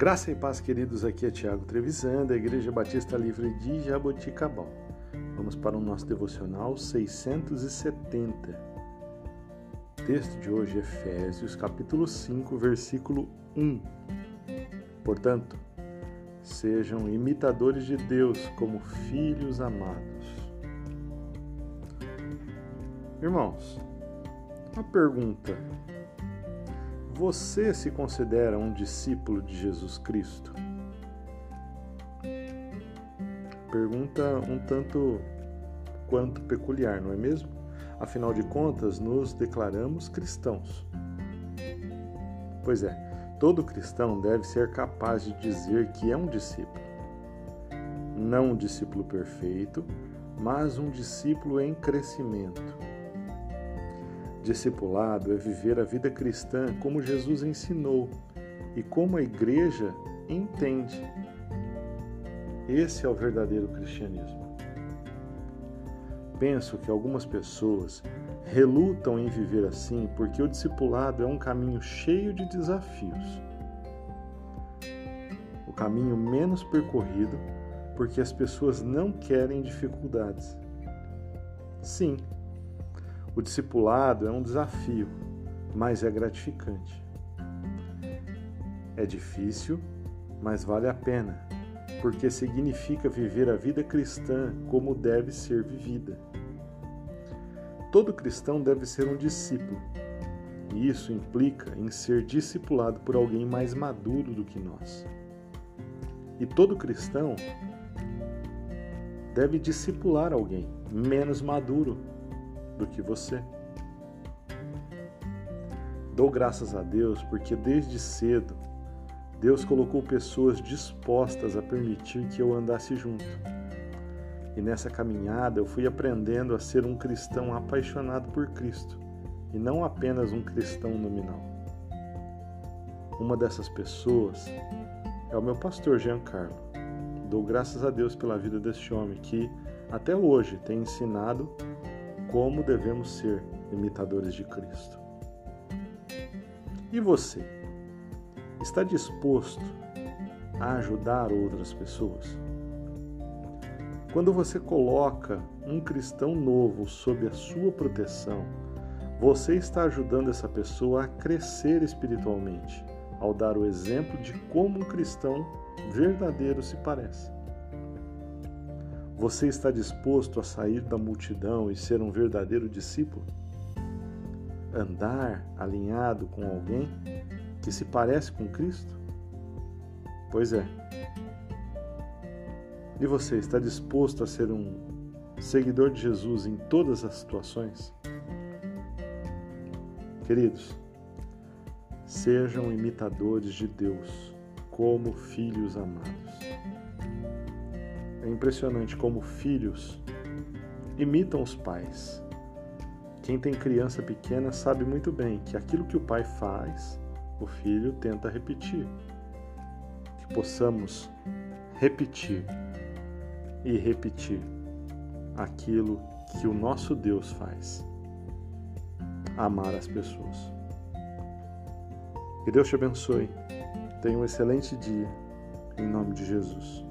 Graça e paz, queridos. Aqui é Tiago Trevisan, da Igreja Batista Livre de Jaboticabal. Vamos para o nosso devocional 670. O texto de hoje Efésios, capítulo 5, versículo 1. Portanto, sejam imitadores de Deus como filhos amados. Irmãos, uma pergunta você se considera um discípulo de Jesus Cristo? Pergunta um tanto quanto peculiar, não é mesmo? Afinal de contas, nos declaramos cristãos. Pois é, todo cristão deve ser capaz de dizer que é um discípulo. Não um discípulo perfeito, mas um discípulo em crescimento Discipulado é viver a vida cristã como Jesus ensinou e como a igreja entende. Esse é o verdadeiro cristianismo. Penso que algumas pessoas relutam em viver assim porque o discipulado é um caminho cheio de desafios. O caminho menos percorrido porque as pessoas não querem dificuldades. Sim, o discipulado é um desafio, mas é gratificante. É difícil, mas vale a pena, porque significa viver a vida cristã como deve ser vivida. Todo cristão deve ser um discípulo, e isso implica em ser discipulado por alguém mais maduro do que nós. E todo cristão deve discipular alguém menos maduro do que você. Dou graças a Deus porque desde cedo Deus colocou pessoas dispostas a permitir que eu andasse junto. E nessa caminhada eu fui aprendendo a ser um cristão apaixonado por Cristo e não apenas um cristão nominal. Uma dessas pessoas é o meu pastor Giancarlo. Dou graças a Deus pela vida deste homem que, até hoje, tem ensinado como devemos ser imitadores de Cristo. E você? Está disposto a ajudar outras pessoas? Quando você coloca um cristão novo sob a sua proteção, você está ajudando essa pessoa a crescer espiritualmente, ao dar o exemplo de como um cristão verdadeiro se parece. Você está disposto a sair da multidão e ser um verdadeiro discípulo? Andar alinhado com alguém que se parece com Cristo? Pois é. E você está disposto a ser um seguidor de Jesus em todas as situações? Queridos, sejam imitadores de Deus como filhos amados. É impressionante como filhos imitam os pais. Quem tem criança pequena sabe muito bem que aquilo que o pai faz, o filho tenta repetir. Que possamos repetir e repetir aquilo que o nosso Deus faz. Amar as pessoas. Que Deus te abençoe. Tenha um excelente dia. Em nome de Jesus.